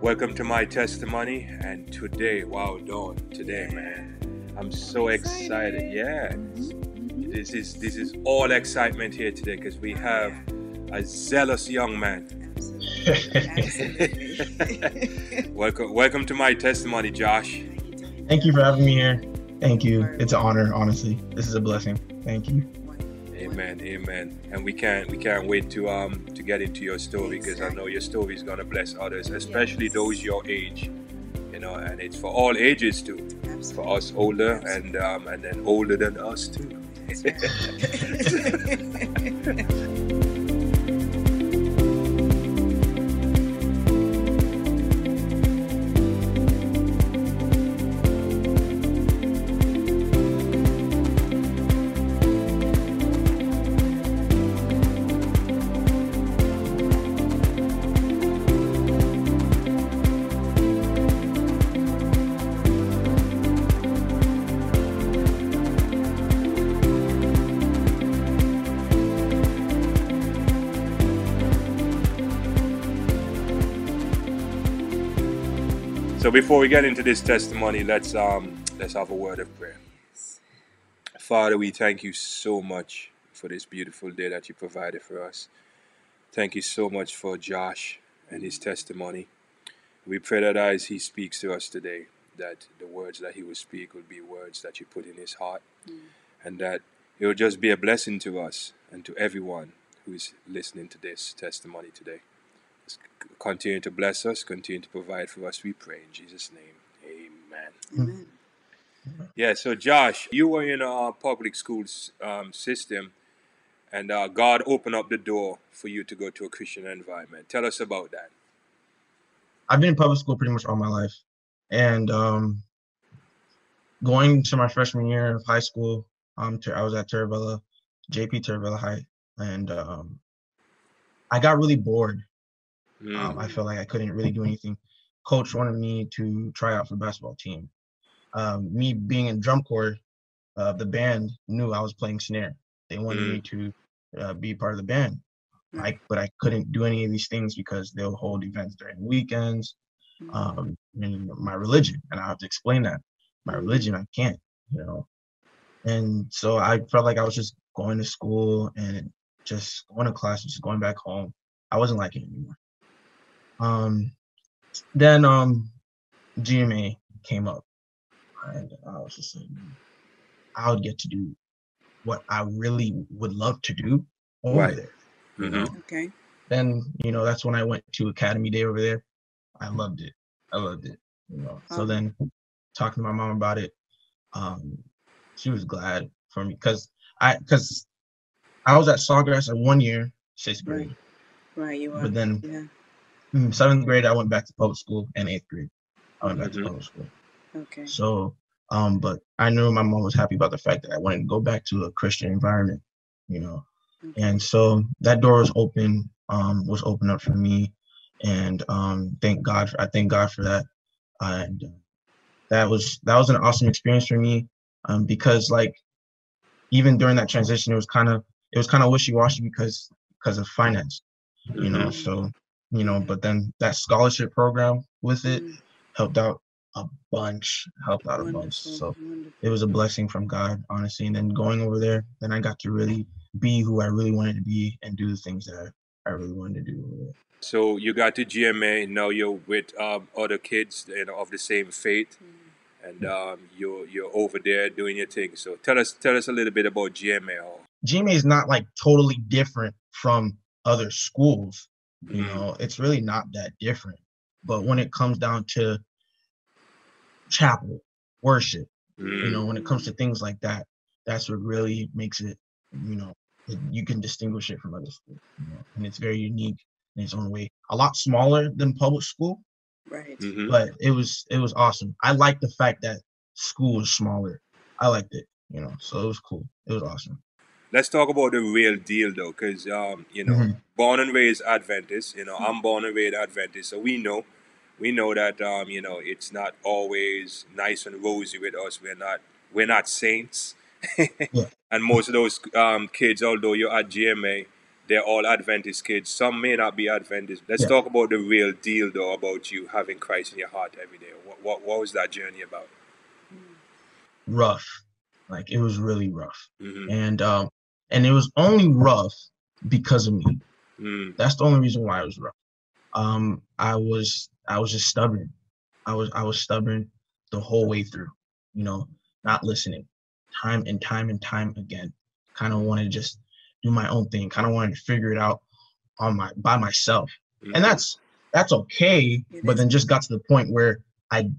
Welcome to my testimony. And today, wow, Dawn, today, man, I'm so excited. Yeah, mm-hmm. this is this is all excitement here today because we have a zealous young man. Absolutely. welcome, welcome to my testimony, Josh. Thank you for having me here. Thank you. It's an honor, honestly. This is a blessing. Thank you. Amen, amen. And we can't we can't wait to um to get into your story because I know your story is gonna bless others, especially those your age. You know, and it's for all ages too. For us older and um and then older than us too. So before we get into this testimony, let's um let's have a word of prayer. Father, we thank you so much for this beautiful day that you provided for us. Thank you so much for Josh and his testimony. We pray that as he speaks to us today, that the words that he will speak will be words that you put in his heart, and that it will just be a blessing to us and to everyone who is listening to this testimony today. Continue to bless us, continue to provide for us, we pray in Jesus' name. Amen. Amen. Yeah, so Josh, you were in a public schools um, system, and uh, God opened up the door for you to go to a Christian environment. Tell us about that. I've been in public school pretty much all my life. And um, going to my freshman year of high school, um, to, I was at Taravella, JP Taravella High. And um, I got really bored. Um, I Mm, felt like I couldn't really do anything. Coach wanted me to try out for basketball team. Um, me being in drum corps, uh, the band knew I was playing snare. They wanted me to uh, be part of the band. I, but I couldn't do any of these things because they'll hold events during weekends. Um, and my religion, and I have to explain that my religion, I can't, you know. And so I felt like I was just going to school and just going to class, just going back home. I wasn't liking it anymore. Um, then um, GMA came up, and I was just like, I would get to do what I really would love to do over Right. there. mhm. Okay. Then you know that's when I went to Academy Day over there. I loved it. I loved it. You know. So then talking to my mom about it, um, she was glad for me because I because I was at Sawgrass at one year, sixth Right. grade, Right. You are. but then Yeah. Mm, seventh grade I went back to public school, and eighth grade I went back Mhm. to public school. Okay. So, um, but I knew my mom was happy about the fact that I wanted to go back to a Christian environment, you know. Okay. And so that door was open, um, was open up for me, and um, thank God. For, I thank God for that, and uh, that was that was an awesome experience for me, um, because like even during that transition, it was kind of it was kind of wishy washy because because of finance, you know. Mhm. So you know, but then that scholarship program with it Mm, helped out a bunch, helped out a bunch. So wonderful. it was a blessing from God, honestly. And then going over there, then I got to really be who I really wanted to be and do the things that I, I really wanted to do. over there. So you got to GMA. Now you're with um, other kids, you know, of the same faith, Mm, and um, you're you're over there doing your thing. So tell us tell us a little bit about GMA. Oh, GMA is not like totally different from other schools. You Mm. know, it's really not that different. But when it comes down to chapel, worship, you know, when it comes to things like that, that's what really makes it, you know, you can distinguish it from other schools. You know, and it's very unique in its own way. A lot smaller than public school, Right. Mhm. but it was it was awesome. I liked the fact that school was smaller. I liked it, you know, so it was cool. It was awesome. Let's talk about the real deal though, because um, you know, Mhm. born and raised Adventist. You know, I'm born and raised Adventist, so we know, we know that um, you know, it's not always nice and rosy with us. We're not, we're not saints. Yeah. And most of those um, kids, although you're at GMA, they're all Adventist kids. Some may not be Adventist. Let's Yeah. talk about the real deal, though, about you having Christ in your heart every day. What, what, what was that journey about? rough. Like it was really rough. hmm And um and it was only rough because of me. Mm, That's the only reason why it was rough. Um I was I was just stubborn. I was I was stubborn the whole way through, you know, not listening. Time and time and time again. Kind of wanted to just do my own thing. Kind of wanted to figure it out on my by myself. mhm, And that's that's okay, It but is. then just got to the point where I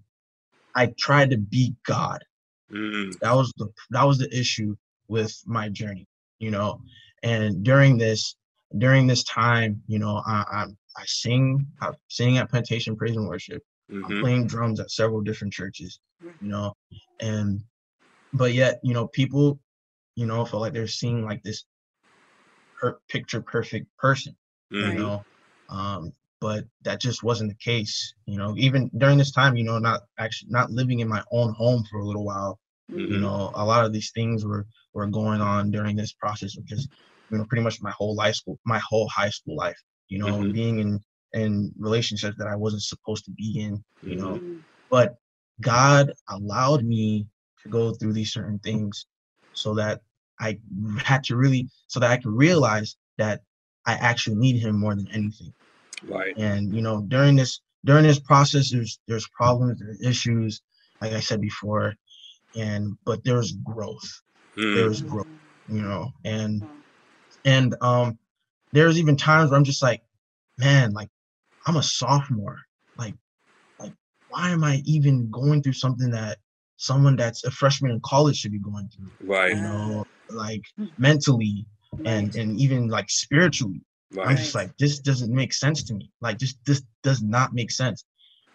I tried to be God mm, that was the that was the issue with my journey you know and during this during this time you know i i, I sing i sing at plantation praise and worship. I'm mhm, playing drums at several different churches you know and but yet you know people you know felt like they're seeing like this per- picture perfect person you mhm, know um but that just wasn't the case you know even during this time you know not actually not living in my own home for a little while mhm, you know a lot of these things were were going on during this process of just you know pretty much my whole life school my whole high school life you know Mhm. being in in relationships that i wasn't supposed to be in you know. Mm, but god allowed me to go through these certain things so that i had to really so that i could realize that i actually need him more than anything. Right. and you know during this during this process there's there's problems there's issues. Like i said before and but there's growth. Mm, there was growth you know and and um there's even times where i'm just like man like i'm a sophomore. Like like why am i even going through something that someone that's a freshman in college should be going through? Right, you know like Mhm. mentally and and even like spiritually. I'm just like, this doesn't make sense to me. Like, just this does not make sense.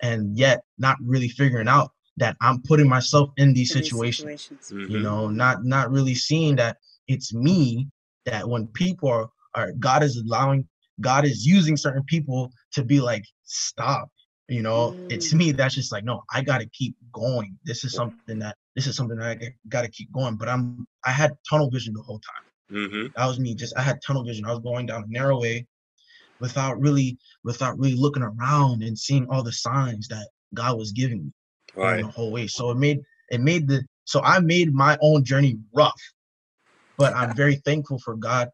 And yet, not really figuring out that I'm putting myself in these In these situations. situations. You know, not not really seeing that it's me that when people are, are God is allowing, God is using certain people to be like, stop. You know, it's Mm. me that's just like, no, I gotta keep going. This is something that this is something that I gotta keep going. But I'm I had tunnel vision the whole time mhm, that was me just i had tunnel vision i was going down a narrow way without really without really looking around and seeing all the signs that god was giving me during right. the whole way. So it made it made the so i made my own journey rough but i'm very thankful for god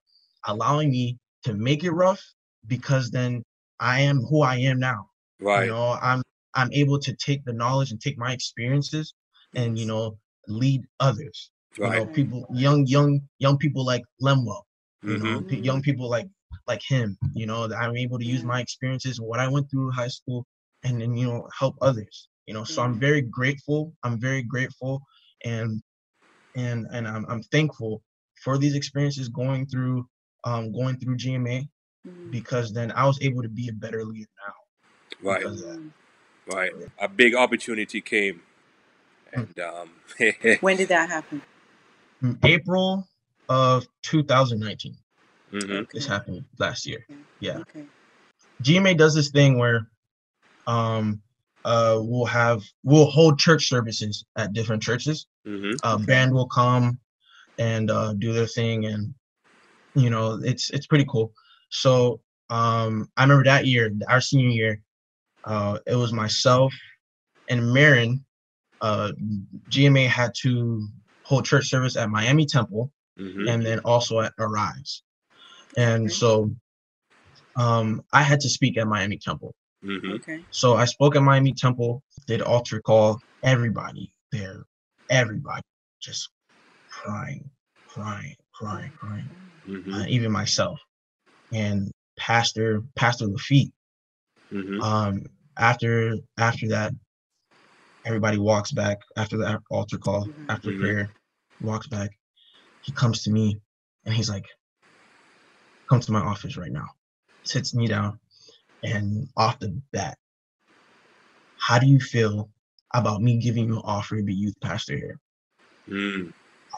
allowing me to make it rough because then i am who i am now. Right. you know i'm i'm able to take the knowledge and take my experiences and you know lead others. You know people young young young people like lemuel you know Mhm, pe- young people like like him you know that i'm able to use my experiences what i went through high school and then you know help others you know so i'm very grateful i'm very grateful and and and i'm, I'm thankful for these experiences going through um going through gma Mm, because then i was able to be a better leader now Right. because of that. mm. Right. A big opportunity came, and um, When did that happen? In april of 2019 mhm, this Okay. happened last year Okay. yeah Okay. GMA does this thing where um uh we'll have we'll hold church services at different churches. mhm, Uh band will come and uh do their thing and you know it's it's pretty cool. So um I remember that year, our senior year, uh it was myself and Marin, uh GMA had to hold church service at Miami Temple mhm, and then also at Arise. And so um I had to speak at Miami Temple. Mhm, Okay. So I spoke at Miami Temple, did altar call, everybody there, everybody just crying, crying, crying, crying, mhm, uh, even myself. And Pastor Pastor Lafitte, mhm, um, after after that, everybody walks back after the altar call, Mhm. after Mhm. prayer, walks back. He comes to me and he's like, "Come to my office right now." Sits me down, and off the bat, how do you feel about me giving you an offer to be youth pastor here? mm,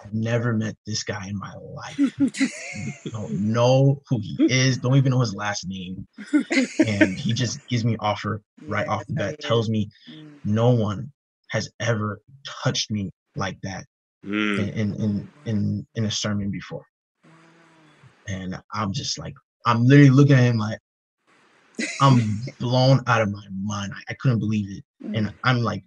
I've never met this guy in my life. Don't know who he is. Don't even know his last name. And he just gives me offer right off the bat. Tells me no one has ever touched me like that mm, in in in in, in a sermon before. And I'm just like, I'm literally looking at him like I'm blown out of my mind. I, I couldn't believe it. Mm-hmm. And I'm like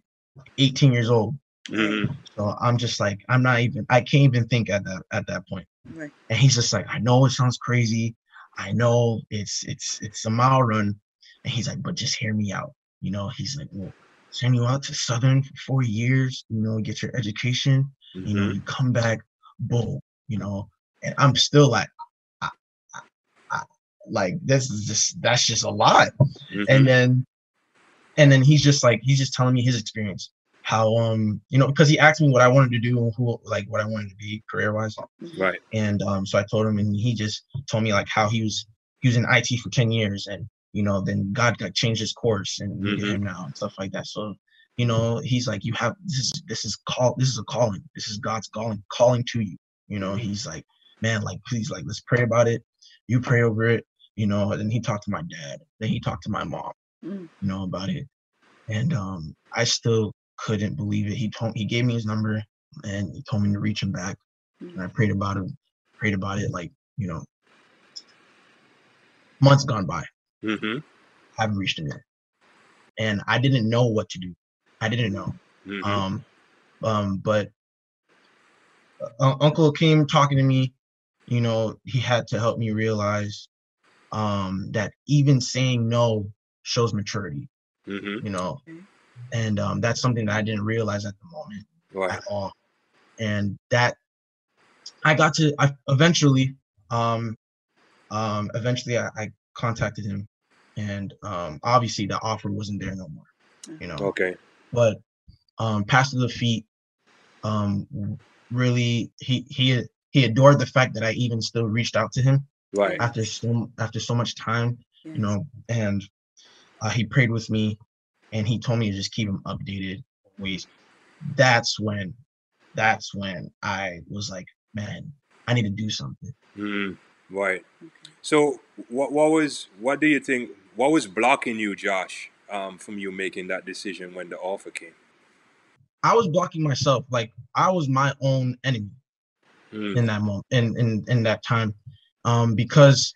18 years old. Mhm. So I'm just like, I'm not even I can't even think at that at that point. Right. And he's just like, I know it sounds crazy. I know it's it's it's a mile run. And he's like, but just hear me out. You know, he's like, well, send you out to Southern for four years, you know, get your education, you know, Mhm. you come back, boom, you know, and I'm still like, like this is just that's just a lot. Mhm. And then, and then he's just like he's just telling me his experience, how um you know because he asked me what I wanted to do and who like what I wanted to be career wise, right. and um so I told him and he just told me like how he was he was in IT for ten years and you know then God got changed his course and Mhm. him now and stuff like that. So you know he's like you have this is this is call this is a calling this is God's calling calling to you. You know he's like man like please like let's pray about it. You pray over it. You know, and then he talked to my dad. Then he talked to my mom Mm. you know about it and um i still couldn't believe it he told he gave me his number and he told me to reach him back and i prayed about it prayed about it like you know months gone by Mm-hmm. I haven't reached him yet and i didn't know what to do i didn't know Mhm. um um but uh, uncle came talking to me you know he had to help me realize um that even saying no shows maturity Mhm. you know Okay. and um that's something that i didn't realize at the moment Right. at all and that i got to i eventually um um eventually i, I contacted him and um obviously the offer wasn't there no more you know Okay. but um pastor Lafitte um really he he he adored the fact that i even still reached out to him Right. after so after so much time Yes. you know and uh, he prayed with me and he told me to just keep him updated always that's when that's when i was like man i need to do something Mm. Right. Okay. So, what what was what do you think? What was blocking you, Josh, um, from you making that decision when the offer came? i was blocking myself like i was my own enemy Mm. in that moment in in in that time um because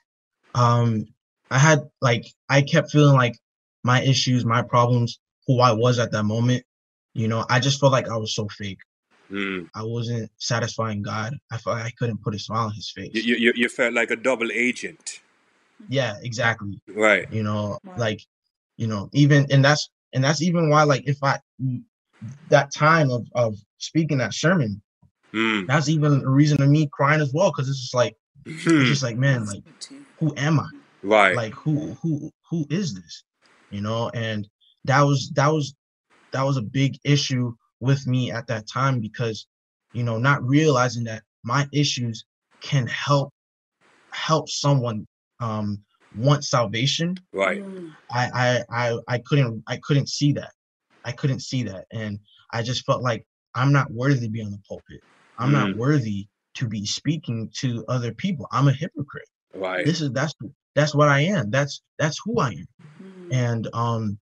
um i had like i kept feeling like my issues my problems who i was at that moment you know i just felt like i was so fake Mm. i wasn't satisfying god i felt like i couldn't put a smile on his face You, you you- you felt like a double agent, yeah exactly right? you know Wow. like you know even and that's and that's even why like if i that time of of speaking that sermon Mm. that's even a reason to me crying as well because it's just like it's Hmm. just like man like who am i Right. like who who who is this you know and that was that was that was a big issue with me at that time because you know not realizing that my issues can help help someone um want salvation right. Mm. I, I i i couldn't i couldn't see that i couldn't see that and i just felt like i'm not worthy to be on the pulpit i'm not Mm. worthy to be speaking to other people i'm a hypocrite Right. this is that's that's what i am that's that's who i am Mm. and um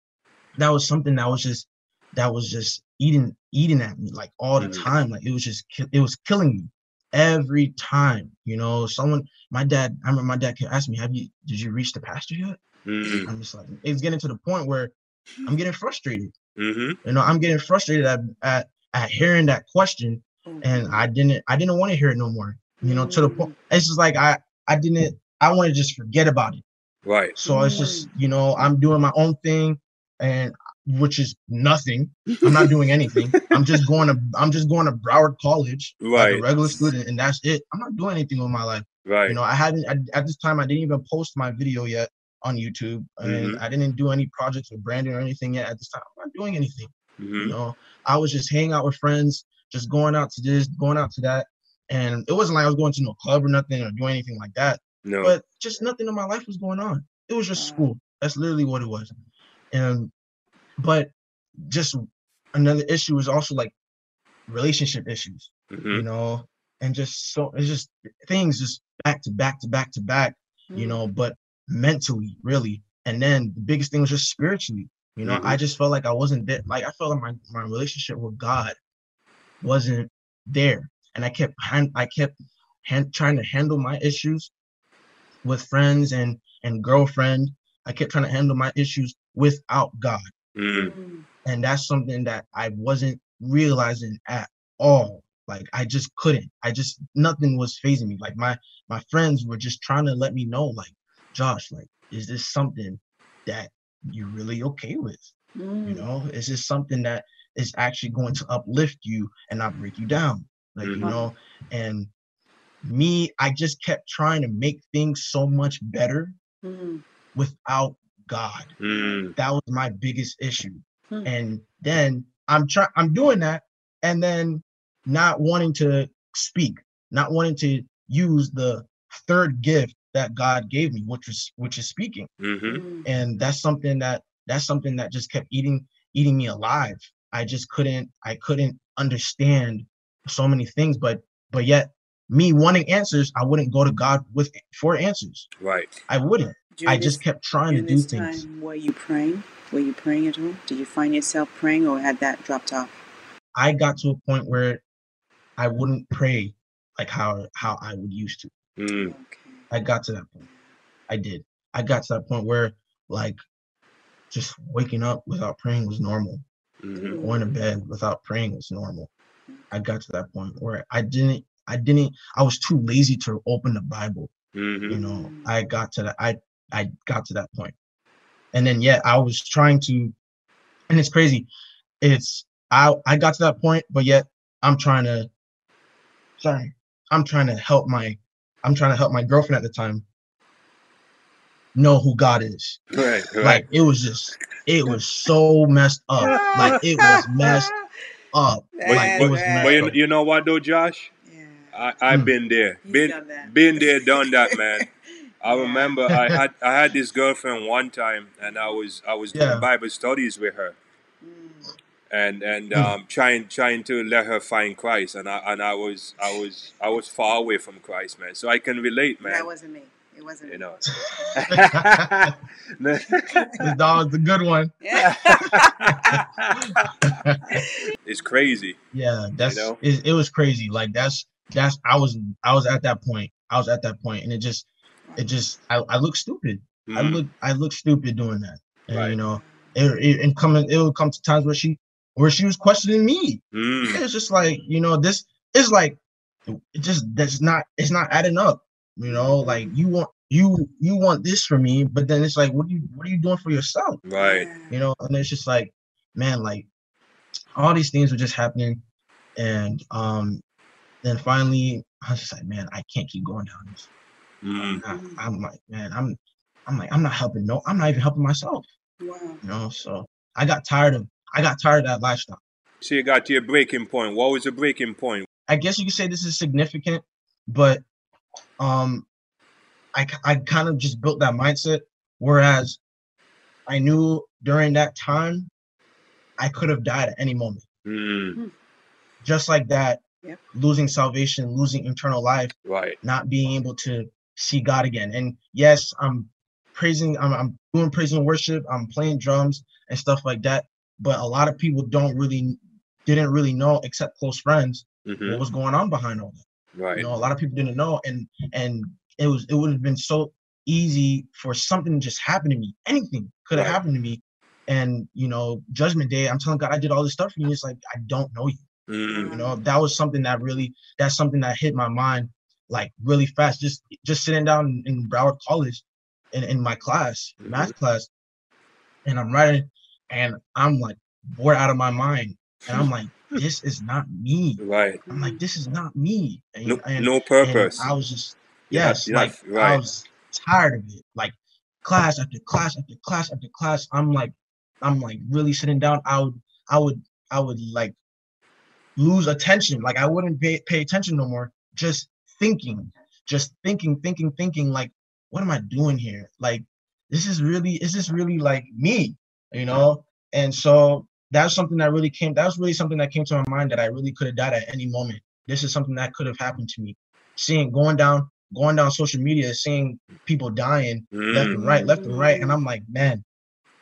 that was something that was just that was just eating eating at me like all the Mhm. time like it was just ki- it was killing me every time you know someone my dad i remember my dad kept asking me have you did you reach the pastor yet Mm. i'm just like it's getting to the point where i'm getting frustrated Mm-hmm. you know i'm getting frustrated at at, at hearing that question And mm. i didn't i didn't want to hear it no more you know to the point it's just like i i didn't i want to just forget about it Right. so it's just, you know, I'm doing my own thing and which is nothing. I'm not doing anything. I'm just going to I'm just going to Broward College like a Right. regular student and that's it. I'm not doing anything with my life. Right. You know, I hadn't I, at this time I didn't even post my video yet on YouTube and Mhm. I didn't do any projects with branding or anything yet at this time. I'm not doing anything. You hmm know, I was just hanging out with friends, just going out to this, going out to that. And it wasn't like I was going to no club or nothing or doing anything like that No. but just nothing in my life was going on. It was just school. That's literally what it was. And but just another issue is also like relationship issues, hmm you know, and just so it's just things just back to back to back to back, you Mm. know, but mentally, really. And then the biggest thing was just spiritually. You know, I just felt like I wasn't there. Like I felt like my, my relationship with God wasn't there. And I kept hand, I kept hand, trying to handle my issues with friends and and girlfriend. I kept trying to handle my issues without God. Mm. Mm. And that's something that I wasn't realizing at all. Like I just couldn't. I just nothing was phasing me. Like my my friends were just trying to let me know, like, Josh, like, is this something that you're really okay with? You Mm. know, is this something that is actually going to uplift you and not break you down? Like, you Mhm. know, and me, I just kept trying to make things so much better Mm. without God. Mm. That was my biggest issue. Hmm. And then I'm trying I'm doing that and then not wanting to speak, not wanting to use the third gift that God gave me, which was which is speaking. Mm-hmm. Mm. And that's something that that's something that just kept eating eating me alive. I just couldn't I couldn't understand so many things, but but yet me wanting answers, I wouldn't go to God with for answers. Right. I wouldn't. During I just this- kept trying to do this things. time, were you praying? Were you praying at all? Did you find yourself praying, or had that dropped off? I got to a point where I wouldn't pray like how how I would used to. Mm. Okay. I got to that point. I did. I got to that point where like just waking up without praying was normal. Mm-hmm. Going to bed without praying was normal. I got to that point where I didn't I didn't I was too lazy to open the Bible. Mm-hmm. You know. I got to that I I got to that point. And then yet I was trying to and it's crazy. It's I I got to that point, but yet I'm trying to sorry. I'm trying to help my I'm trying to help my girlfriend at the time know who God is. Right. Right. Like it was just it was so messed up. Like it was messed up. but, like, it was but messed you, up. you know what though, Josh? Yeah. I, I've Hmm. been there. He's been done that. been there, done that, man. I remember I had I had this girlfriend one time, and I was I was doing Yeah. Bible studies with her, Mm. and and Mm. um, trying trying to let her find Christ, and I and I was I was I was far away from Christ, man. So I can relate, man. That wasn't me. It wasn't you me. know. This dog's a good one. Yeah. it's crazy. Yeah, that's know? it, it was crazy. Like that's that's I was I was at that point. I was at that point and it just it just I, I look stupid. I Mm, look I look stupid doing that. And Right. you know, it, it and coming it would come to times where she where she was questioning me. mm, It's just like, you know, this is like it just that's not it's not adding up. You know, like you want you you want this for me, but then it's like what are you what are you doing for yourself? right. you know and it's just like man like all these things were just happening and um then finally i was just like man i can't keep going down this Mm, I, i'm like man i'm i'm like i'm not helping no i'm not even helping myself Wow. you know so i got tired of i got tired of that lifestyle so you got to your breaking point. What was the breaking point? i guess you could say this is significant but um i k- i kind of just built that mindset whereas i knew during that time i could have died at any moment Mm, just like that, Yep. losing salvation, losing eternal life, right. not being able to see God again. And yes, I'm praising, I'm, I'm doing praise and worship, I'm playing drums and stuff like that. But a lot of people don't really, didn't really know, except close friends, hmm what was going on behind all that. Right. You know, a lot of people didn't know, and and it was it would have been so easy for something to just happen to me. Anything could have Right. happened to me. And you know, Judgment Day, I'm telling God, I did all this stuff for you. It's like I don't know you Mm, you know that was something that really that's something that hit my mind like really fast just just sitting down in, broward college in, in my class math class and i'm writing and i'm like bored out of my mind and i'm like this is not me. Right. i'm like this is not me. And, No, and- no purpose. i was just yes you're like i was tired of it. Like class after class after class after class i'm like i'm like really sitting down. I would i would i would like lose attention. Like i wouldn't pay, pay attention no more. Just thinking just thinking thinking thinking like what am i doing here? Like this is really is this really like me you know? And so that's something that really came that was really something that came to my mind that i really could have died at any moment. This is something that could have happened to me. Seeing going down going down social media seeing people dying left Mm, and right left and right and i'm like man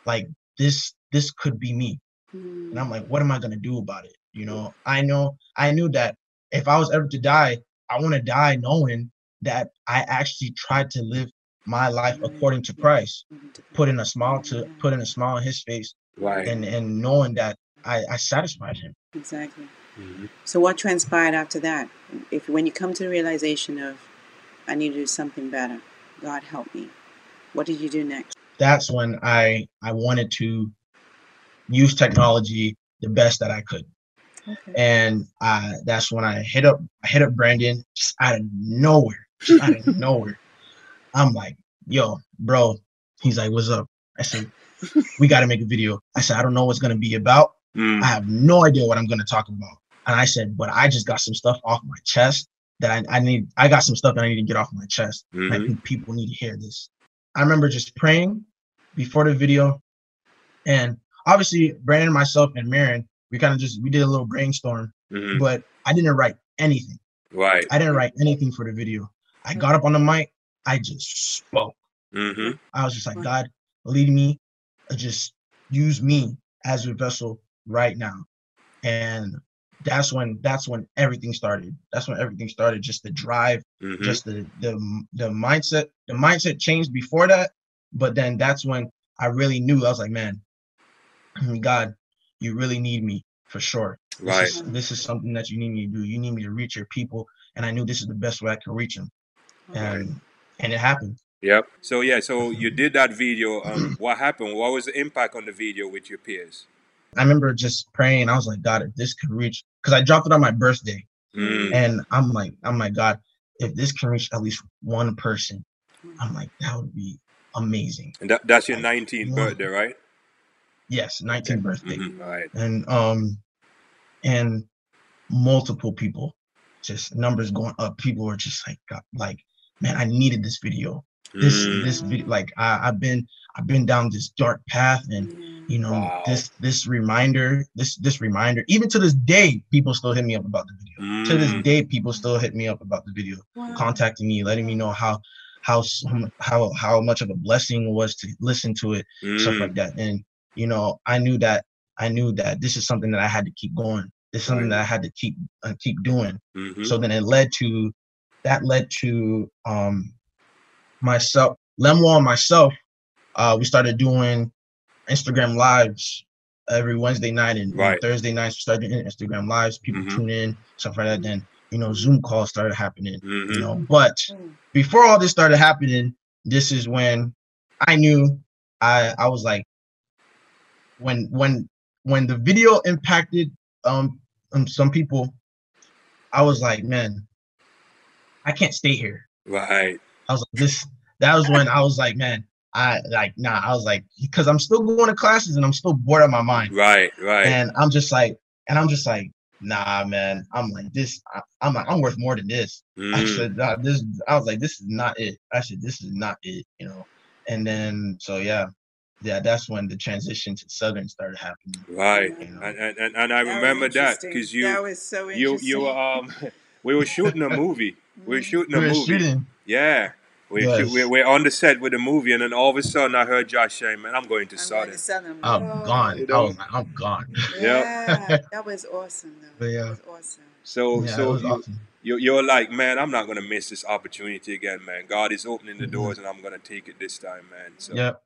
like this this could be me. Mm. and i'm like what am i going to do about it? You know i know i knew that if i was ever to die i want to die knowing that i actually tried to live my life according to Christ, putting a smile to putting a smile on his face Right. and and knowing that I, I satisfied him. Exactly. hmm So what transpired after that? If when you come to the realization of, I need to do something better, God help me. What did you do next? That's when I I wanted to use technology the best that I could. Okay. And uh, that's when I hit up I hit up Brandon just out of nowhere. Just out of nowhere. I'm like, yo, bro. He's like, what's up? I said, we gotta make a video. I said, I don't know what's gonna be about. Mm. I have no idea what I'm gonna talk about. And I said, but I just got some stuff off my chest that I, I need. I got some stuff that I need to get off my chest. I Mhm. think people need to hear this. I remember just praying before the video, and obviously Brandon, myself, and Marin, we kind of just we did a little brainstorm, Mhm. but I didn't write anything. Right. I didn't write anything for the video. I got up on the mic. I just spoke. hmm I was just like, God, lead me, just use me as your vessel right now. And that's when that's when everything started. That's when everything started. Just the drive, hmm just the the the mindset. The mindset changed before that, but then that's when I really knew. I was like, man, God, you really need me for sure. This Right. is, this is something that you need me to do. You need me to reach your people, and I knew this is the best way I can reach them. And and it happened. Yep. So yeah. So you did that video. Um, what happened? What was the impact on the video with your peers? I remember just praying. I was like, God, if this could reach, because I dropped it on my birthday, Mm. and I'm like, I'm like, God, if this can reach at least one person, I'm like, that would be amazing. And that, that's your Like, 19th one- birthday, right? Yes, 19th birthday, Mhm. All right. and um, and multiple people, just numbers going up. People were just like, God, like, man, I needed this video. This Mm. this video, like, I, I've been I've been down this dark path, and you know Wow. this this reminder this this reminder even to this day people still hit me up about the video to this Mm. day people still hit me up about the video contacting me letting me know how how how how much of a blessing it was to listen to it stuff Mm. like that and you know i knew that i knew that this is something that i had to keep going this is something Right. that i had to keep uh, keep doing Mhm. so then it led to that led to um myself lemuel and myself uh we started doing instagram lives every wednesday night and, and Right. thursday nights we started doing instagram lives people Mhm. tune in stuff like that then you know zoom calls started happening you Mhm. know but before all this started happening this is when i knew i i was like when when when the video impacted um, um some people i was like man i can't stay here Right. I was like this that was when i was like man i like nah i was like because i'm still going to classes and i'm still bored out of my mind Right. Right. and i'm just like and i'm just like nah man i'm like this I, i'm like i'm worth more than this I Mm. said, nah, this. I was like, this is not it. I said, this is not it, you know. And then, so yeah, yeah, that's when the transition to Southern started happening. Right. You know. And, and, and, and I remember that because you that was so you you um we were shooting a movie. We were shooting a We were movie. shooting. Yeah. We Yes. shoot, we're, we're on the set with the movie, and then all of a sudden I heard Josh saying, "Man, I'm going to I'm going to Southern. I'm Oh, gone. You I know? was like, I'm gone. Yeah, that was awesome though. Yeah. That was awesome. So yeah, it so was you, awesome. you you're like, man, I'm not gonna miss this opportunity again, man. God is opening the Mhm. doors, and I'm gonna take it this time, man. So Yep.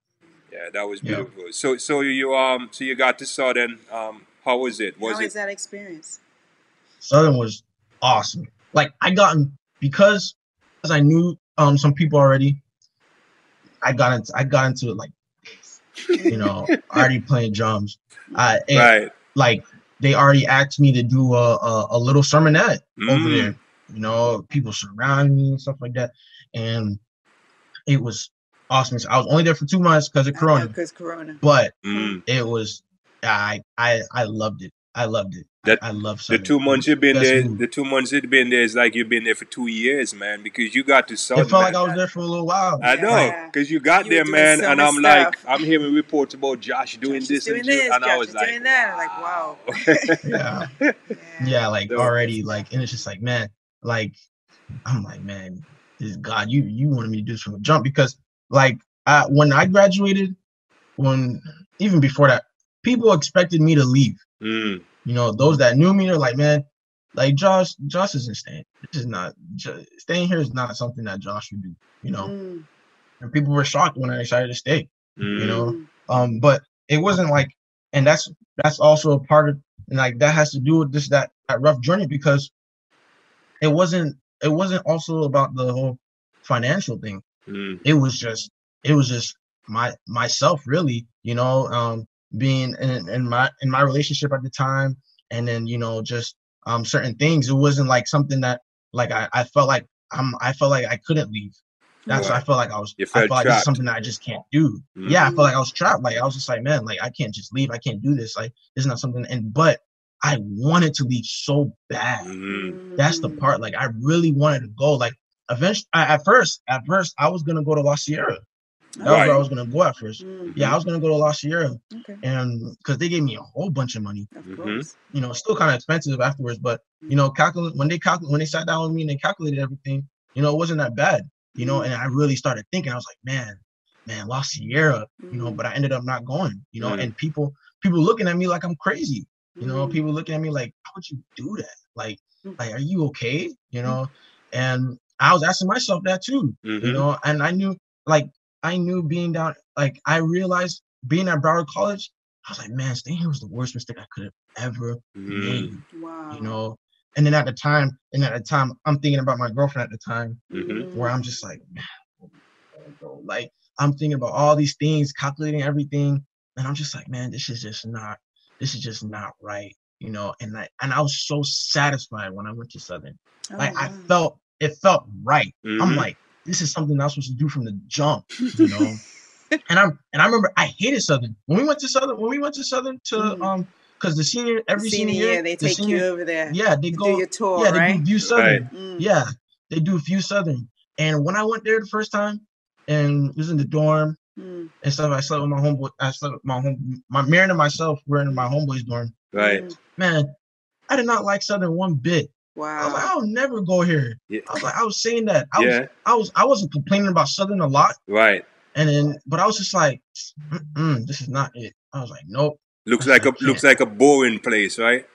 yeah, that was Yeah. beautiful. So so you um so you got to Southern. Um, how was it? Was How it was that experience? Southern was awesome. Like I gotten because because I knew um some people already. I got into I got into it like you know already playing drums. I and, right? like they already asked me to do a a, a little sermonette over Mm. there. You know, people surrounding me and stuff like that, and it was awesome. I was only there for two months because of Corona, Because Corona. but Mm. it was I I I loved it. I loved it. That- I, I love The two months you've been Best there, move. the two months you've been there is like you've been there for two years, man. Because you got to Southern. It felt like. I was there for a little while. I know, Yeah. because you got You there, man, so and I'm like. I'm hearing reports about Josh doing Josh this doing and, do- this, and I Josh was is like, doing that. Like, wow. Yeah. Yeah. Yeah, like So- already, like, and it's just like, man, like, I'm like, man, this God, you you wanted me to do this from the jump because, like, I, when I graduated, when even before that, people expected me to leave. Mm, You know, those that knew me are like, man, like Josh, Josh isn't staying. This is not Jo- staying here is not something that Josh would do. You know, Mm. and people were shocked when I decided to stay. Mm. You know, um, but it wasn't like, and that's that's also a part of, and like that has to do with this that that rough journey because it wasn't it wasn't also about the whole financial thing. Mm. It was just it was just my myself really, you know, um, being in, in my in my relationship at the time, and then you know just um certain things. It wasn't like something that like I, I felt like I'm I felt like I couldn't leave. That's I felt like I was I felt like this is something that I just can't do. Mm. Yeah, I felt like I was trapped. Like I was just like, man, like I can't just leave. I can't do this. Like this is not something and but I wanted to leave so bad. Mm. That's the part. Like I really wanted to go. Like eventually I, at first, at first I was gonna go to La Sierra. That was Right. where I was gonna go at first. Mm, Yeah, I was gonna go to La Sierra okay, and because they gave me a whole bunch of money. of Mhm. course. You know, still kind of expensive afterwards, but you know, calculate when they calculate when they sat down with me and they calculated everything, you know, it wasn't that bad. You know, and I really started thinking, I was like, man, man, La Sierra, you know, but I ended up not going, you know, Mm. and people people looking at me like I'm crazy. You know, Mm, people looking at me like, how would you do that? Like, Mm. like, are you okay? You know, and I was asking myself that too, you know, and I knew, like, I knew being down, like, I realized being at Broward College, I was like, man, staying here was the worst mistake I could have ever Mm. made, wow. you know. And then at the time, and at the time, I'm thinking about my girlfriend at the time, Mhm. where I'm just like, man, like, I'm thinking about all these things, calculating everything, and I'm just like, man, this is just not, this is just not right, you know. And I and I was so satisfied when I went to Southern. Oh, Like I felt it felt right. I'm Mhm. like, this is something I was supposed to do from the jump, you know. and I'm and I remember I hated Southern when we went to Southern when we went to Southern to Mhm. um because the senior every senior senior year, they the take senior- you over there. yeah they go do your tour, yeah they right? do View Southern Mm, yeah they do View Southern and when I went there the first time and it was in the dorm mm, and stuff I slept with my homeboy I slept with my home my Marion and myself were in my homeboy's dorm Right. mm. man I did not like Southern one bit I was like Wow. I'll never go here Yeah. I was like I was saying that I was Yeah. I was I wasn't complaining about Southern a lot Right. and then but I was just like this is not it I was like nope Looks I like a can't. looks like a boring place, right?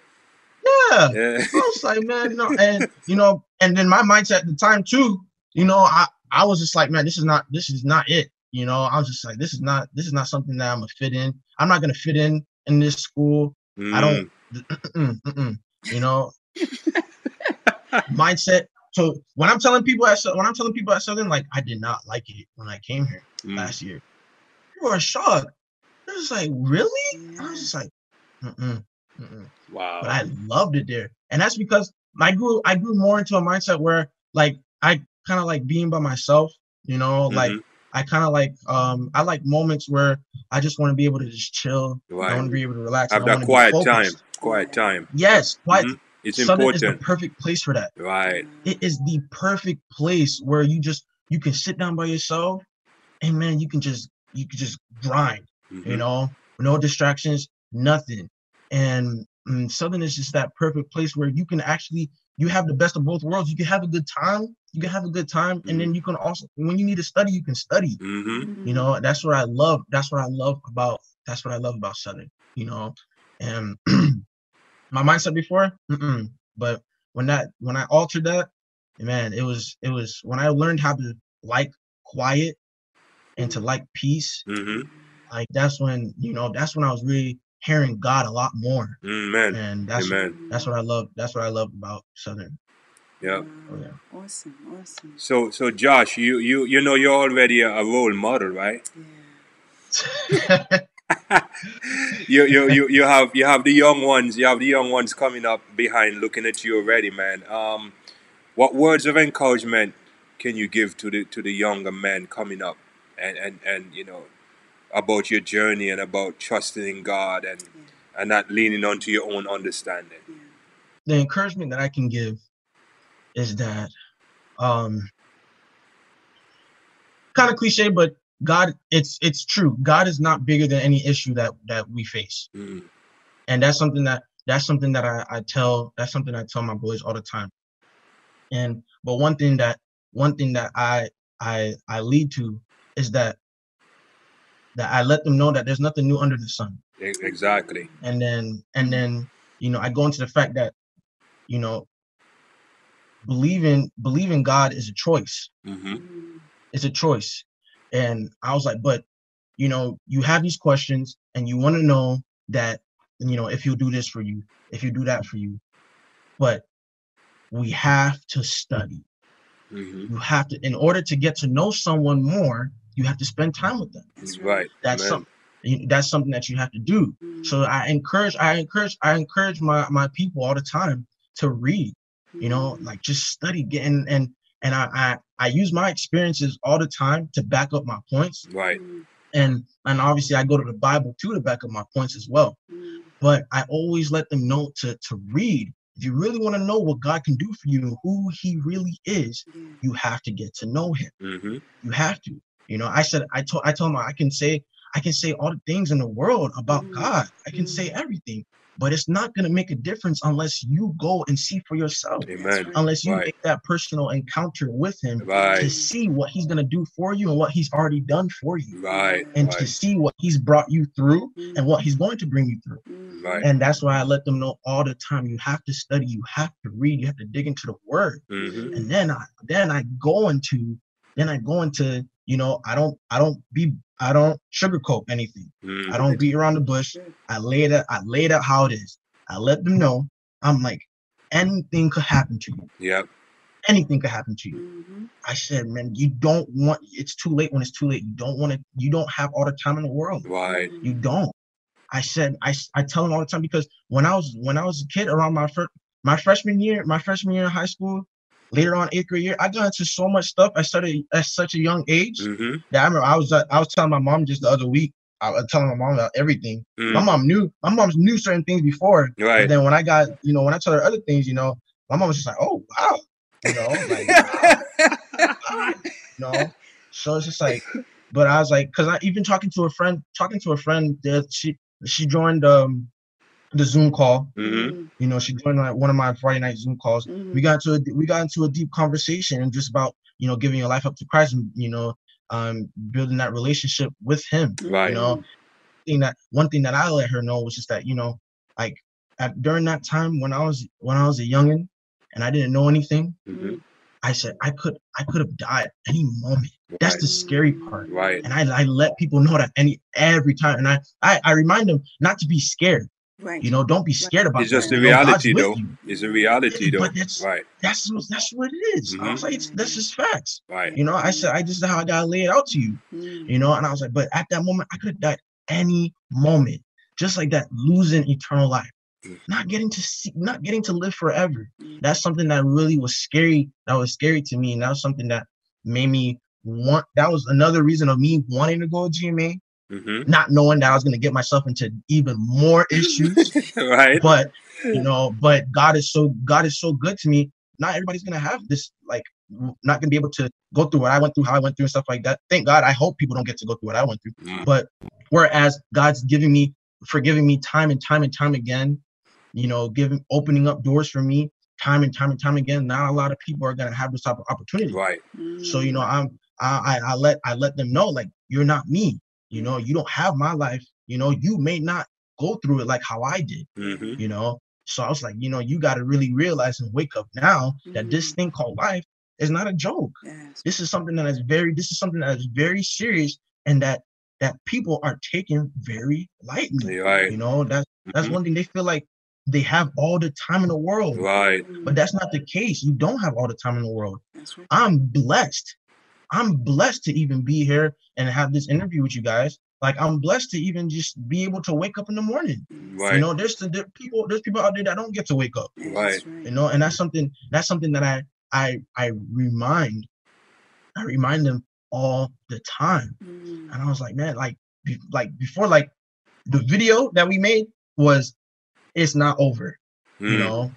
yeah Yeah. I was like, man, no, and you know, and then my mindset at the time too, you know, I I was just like, man, this is not this is not it. You know, I was just like, this is not this is not something that I'm gonna fit in. I'm not gonna fit in in this school. I don't, mm. mm-mm, you know, mindset. So when I'm telling people at when I'm telling people at Southern, like I did not like it when I came here Mm. last year. People are shocked. They're just like, really? I was just like, mm-mm, mm-mm Wow. but I loved it there. And that's because I grew I grew more into a mindset where like I kind of like being by myself, you know, like Mhm. I kind of like um I like moments where I just want to be able to just chill. I want to be able to relax. Have that quiet time. Quiet time. Yes, quiet. Mhm. It's Southern is the perfect place for that. Right. It is the perfect place where you just you can sit down by yourself and man, you can just you can just grind you Mhm. know, no distractions, nothing. And mm, Southern is just that perfect place where you can actually you have the best of both worlds. You can have a good time, you can have a good time, and then you can also when you need to study, you can study. Mhm. You know, that's what I love. That's what I love about that's what I love about Southern, you know. And my mindset before, mm-mm. but when that when I altered that, man, it was it was when I learned how to like quiet and to like peace Mhm. like that's when you know that's when I was really hearing God a lot more, Amen. and that's Amen. that's what I love. That's what I love about Southern. Yeah. Oh, yeah. Awesome, awesome. So so Josh, you you you know you're already a, a role model, right? Yeah. you, you you you have you have the young ones you have the young ones coming up behind looking at you already man. Um what words of encouragement can you give to the to the younger men coming up and and and you know about your journey and about trusting in god and Yeah. and not leaning onto your own understanding? The encouragement that I can give is that um kind of cliche, but God, it's it's true. God is not bigger than any issue that that we face, mm, and that's something that that's something that I, I tell that's something I tell my boys all the time. And but one thing that one thing that I I I lead to is that that I let them know that there's nothing new under the sun. exactly and then and then you know i go into the fact that you know believing believing god is a choice hmm Mm, it's a choice And I was like, but you know, you have these questions and you want to know that, you know, if you do this for you, if you do that for you, but we have to study. hmm You have to, in order to get to know someone more, you have to spend time with them. That's Right. That's Amen. something. That's something that you have to do. Mm, So I encourage, I encourage, I encourage my my people all the time to read. You know, mm, like just study, get and and and I I, I use my experiences all the time to back up my points. Right. mm, And and obviously I go to the Bible too to back up my points as well. mm, But I always let them know to to read. If you really want to know what God can do for you and who He really is, you have to get to know Him. hmm You have to. You know, I said I told I told him I can say I can say all the things in the world about Mhm. God. I can say everything, but it's not gonna make a difference unless you go and see for yourself. Amen. Unless you Right. make that personal encounter with him to see what he's gonna do for you and what he's already done for you. Right. And to see what he's brought you through and what he's going to bring you through. mm, Right. And that's why I let them know all the time. You have to study, you have to read, you have to dig into the word hmm and then I then I go into then I go into you know I don't I don't be I don't sugarcoat anything. hmm I don't beat around the bush. I lay it I lay it out how it is. I let them know I'm like anything could happen to you. Yep. Anything could happen to you. mhm, I said, man, you don't want it's too late when it's too late. You don't want to you don't have all the time in the world. Right. You don't. I said I, I tell them all the time because when I was when I was a kid around my first my freshman year, my freshman year in high school, later on eighth grade year, I got into so much stuff. I started at such a young age hmm that I remember I was uh, I was telling my mom just the other week. I was telling my mom about everything. My mom knew my mom knew certain things before, Mm. Right. then when I got you know when I told her other things, you know, my mom was just like, oh wow, you know, like wow, you know. So it's just like, but I was like, because I even talking to a friend, talking to a friend that she she joined um the Zoom call. hmm mm, You know, she joined like one of my Friday night Zoom calls. mhm, We got into a, we got into a deep conversation and just about you know giving your life up to Christ and you know um building that relationship with Him. Right. You know, thing that one thing that I let her know was just that you know like at, during that time when I was when I was a youngin and I didn't know anything, hmm I said I could I could have died any moment. That's the scary part Right. and I, I let people know that any every time and I, I i remind them not to be scared Right. you know don't be scared about it. It's just that. the You know, reality, though. It's a reality, though. But it's- Right. that's what- that's what it is i was like it's, that's just facts Right. you know i said i just how i gotta lay it out to you Mm, you know and i was like but at that moment i could have died any moment just like that losing eternal life Mm. not getting to see not getting to live forever mm, that's something that really was scary that was scary to me and that was something that made me want that was another reason of me wanting to go to gma hmm not knowing that I was going to get myself into even more issues. right. but you know, but God is so God is so good to me. Not everybody's going to have this like not going to be able to go through what I went through, how I went through, and stuff like that. Thank God. I hope people don't get to go through what I went through. Mm. But whereas God's giving me, forgiving me time and time and time again, you know, giving opening up doors for me time and time and time again. Not a lot of people are going to have this type of opportunity. Right. So you know, mm, I'm I I I let I let them know like you're not me. You know, you don't have my life. You know, you may not go through it like how I did. hmm You know, so I was like, you know, you got to really realize and wake up now that this Mhm. thing called life is not a joke. yes. This is something that is very this is something that is very serious and that that people are taking very lightly. You're right. You know, that's that's Mhm. one thing they feel like they have all the time in the world. Right. But that's not the case. You don't have all the time in the world. that's right. I'm blessed. I'm blessed to even be here and have this interview with you guys. Like I'm blessed to even just be able to wake up in the morning. Right. You know, there's the there, people, there's people out there that don't get to wake up. Right. You know, and that's something that's something that I I I remind I remind them all the time. Mm, And I was like, man, like be, like before, like the video that we made was it's not over you Mm. know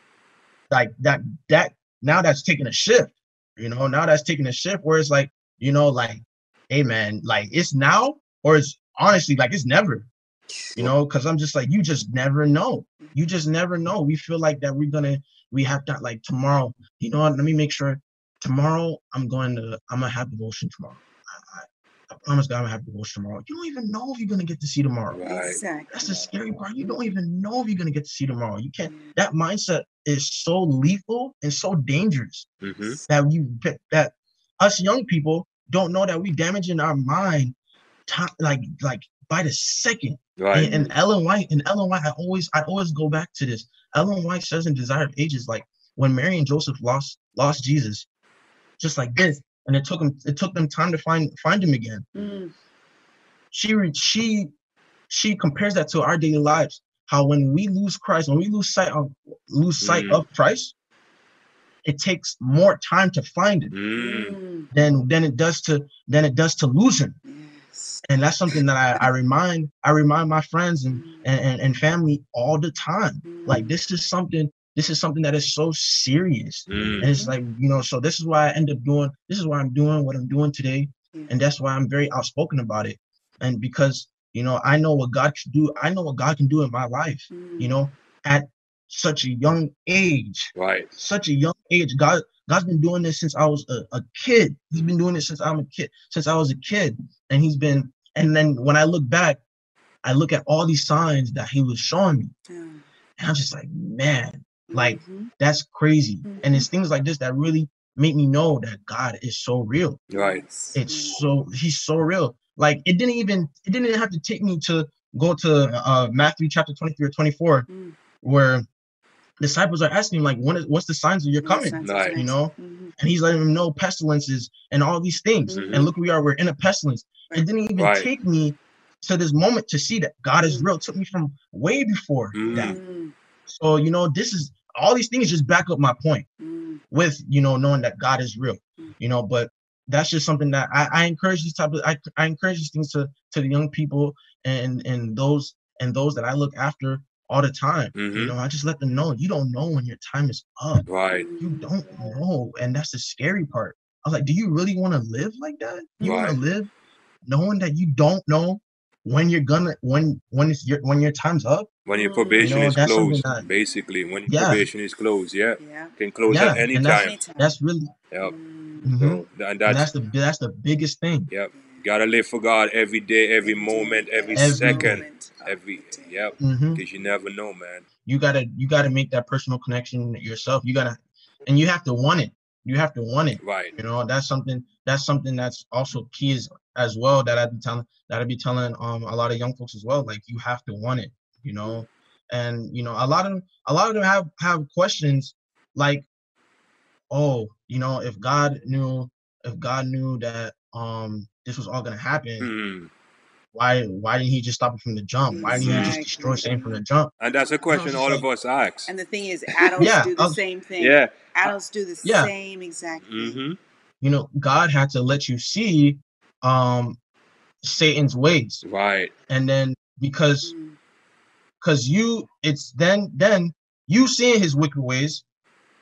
like that that now that's taking a shift you know now that's taking a shift where it's like you know like hey man like it's now or it's honestly like it's never you know because i'm just like you just never know. You just never know. We feel like that we're gonna we have to like tomorrow you know what? Let me make sure tomorrow i'm going to i'm gonna have devotion tomorrow. I, I, I promise god i'm gonna have devotion tomorrow. You don't even know if you're gonna get to see tomorrow. Right. Exactly. that's the scary part. You don't even know if you're gonna get to see tomorrow. You can't Yeah. that mindset is so lethal and so dangerous hmm that you that us young people don't know that we damaging our mind, time, like like by the second. Right. And, and Ellen White, and Ellen White, I always I always go back to this. Ellen White says in Desire of Ages, like when Mary and Joseph lost lost Jesus, just like this, and it took them it took them time to find find him again. Mm. She she she compares that to our daily lives. How when we lose Christ, when we lose sight of lose sight Mhm. of Christ, it takes more time to find it Mm. Mm. than than it does to than it does to lose him. Yes. And that's something that I, I remind I remind my friends and, and and and family all the time. Like this is something this is something that is so serious. Mm. And it's like, you know, so this is why I end up doing this is why I'm doing what I'm doing today. Yeah. And that's why I'm very outspoken about it. And because, you know, I know what God can do. I know what God can do in my life, Mm. you know, at such a young age. Right. Such a young age. God God's been doing this since I was a, a kid. He's been doing it since I'm a kid, since I was a kid. And he's been, and then when I look back, I look at all these signs that he was showing me. Yeah. And I'm just like, man, like Mhm. that's crazy. Mhm. And it's things like this that really make me know that God is so real. Right. It's so he's so real. Like it didn't even it didn't even have to take me to go to uh Matthew chapter 23 or 24 Mm. where disciples are asking him like what is what's the signs of your Yes, coming? nice. You know? Mhm. And he's letting them know pestilences and all these things. Mhm. And look we are, we're in a pestilence. Right. It didn't even Right. take me to this moment to see that God is real. It took me from way before Mm. that. Mm. So, you know, this is all these things just back up my point Mm. with, you know, knowing that God is real, Mm. you know, but that's just something that I, I encourage these type of, I, I encourage these things to, to the young people and, and those, and those that I look after all the time. You Mhm. know, I just let them know you don't know when your time is up. Right. You don't know. And that's the scary part. I was like, do you really want to live like that? You want to live knowing that you don't know when you're gonna when when it's your when your time's up? When your Mm. probation You know, is closed, that- basically, when your Yeah. probation is closed, yeah, Yeah. can close Yeah, at any and that's- time. Anytime. That's really Yep. Mm. mhm. So, and and that's, that's the that's the biggest thing. yep. Gotta live for God every day, every moment, every, Every second, moment of every the day. yep. Because you never know, man. You gotta you gotta make that personal connection yourself. You gotta and you have to want it. You have to want it. Right. You know, that's something that's something that's also key as, as well that I'd be telling that I'd be telling um a lot of young folks as well. Like you have to want it, you know. And you know, a lot of them a lot of them have have questions like, oh, you know, if God knew if God knew that um this was all gonna happen, Mm. why why didn't he just stop it from the jump? Why didn't he just destroy Exactly. Satan from the jump? And that's a question all of us ask. And the thing is, adults Yeah, do the I'll- same thing. Yeah. Adults do the Yeah. same exact thing. hmm You know, God had to let you see um Satan's ways. Right. And then because Mm. because you it's then then you seeing his wicked ways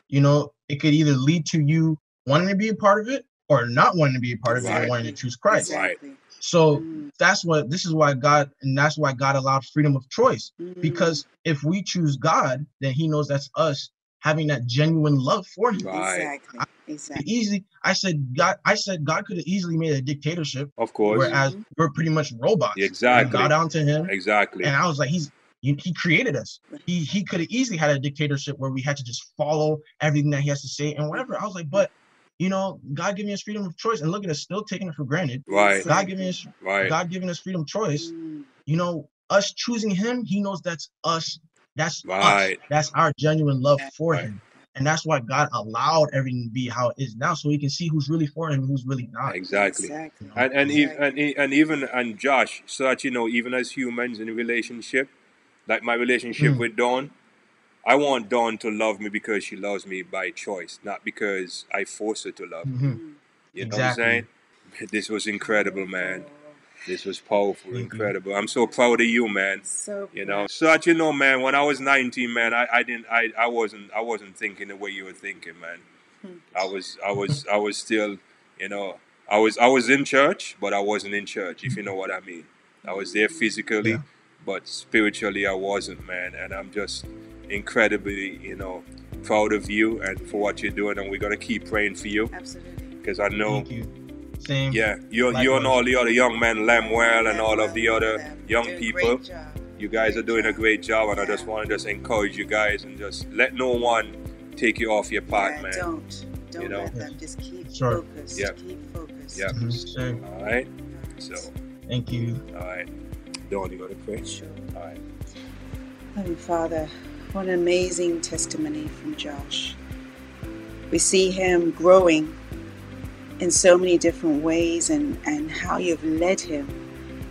you know it could either lead to you wanting to be a part of it or not wanting to be a part of it Right. wanting to choose christ Right. Exactly. so Mm. that's what this is why god and that's why god allowed freedom of choice Mm. because if we choose god then he knows that's us having that genuine love for him Right. exactly. Exactly. easy i said god i said god could have easily made a dictatorship Of course. whereas Mhm. we're pretty much robots Exactly. bow down to him Exactly. And I was like, he's he, he created us. He he could have easily had a dictatorship where we had to just follow everything that he has to say and whatever. I was like, but you know, God giving us freedom of choice, and look at us still taking it for granted. Right. God giving us Right. God giving us freedom of choice. Mm. You know, us choosing Him, He knows that's us. That's Right. us. That's our genuine love for Right. Him, and that's why God allowed everything to be how it is now, so we can see who's really for Him, and who's really not. Exactly. Exactly. you know? And and, ev- Exactly. and e- and even and Josh, so that you know, even as humans in a relationship, like my relationship Mm. with Dawn, I want Dawn to love me because she loves me by choice, not because I force her to love me. Mhm. Mm. You know Exactly. what I'm saying? This was incredible, man. This was powerful, Thank you. incredible. I'm so proud of you, man. So You know, so that you know, man. When I was 19, man, I, I didn't, I, I wasn't, I wasn't thinking the way you were thinking, man. Hmm. I was, I was, I was still, you know, I was, I was in church, but I wasn't in church. If you know what I mean. I was there physically, Yeah. But spiritually, I wasn't, man. And I'm just incredibly, you know, proud of you and for what you're doing. And we're gonna keep praying for you Absolutely. because I know. Thank you. Same. Yeah, you, you and all the other young men, Lemuel and all of the other Them. young Do people. You guys are doing a great job, and I just want to just encourage you guys and just let no one take you off your path, Yeah, man. Don't. Don't You know? let them. Just keep Sure. focused. Yeah. Keep focused. Yes. Yeah. Mhm, sir. All right. So, Thank you. all right. Dawn, you want to pray? Sure. All right. Heavenly Father, what an amazing testimony from Josh. We see him growing in so many different ways and, and how you've led him.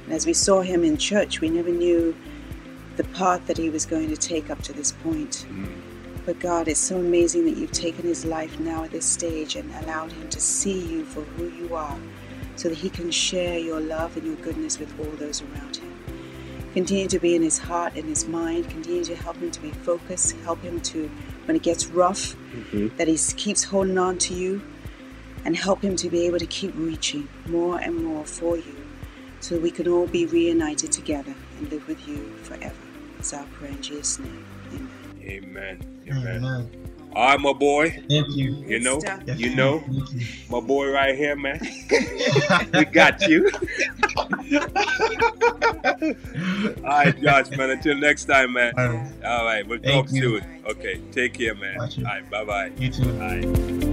And as we saw him in church, we never knew the path that he was going to take up to this point. Mm. But God, it's so amazing that you've taken his life now at this stage and allowed him to see you for who you are so that he can share your love and your goodness with all those around him. Continue to be in his heart and his mind. Continue to help him to be focused. Help him to, when it gets rough, Mhm. that he keeps holding on to you and help him to be able to keep reaching more and more for you so that we can all be reunited together and live with you forever. It's our prayer in Jesus' name. Amen. Amen. Amen. Amen. All right, my boy. Thank you. You know, Stuff. You know, you. my boy right here, man. we got you. All right, Josh, man. Until next time, man. All right. All right, we'll Thank talk you. soon. Okay, take care, man. All Got you. right, bye bye. You too. All right.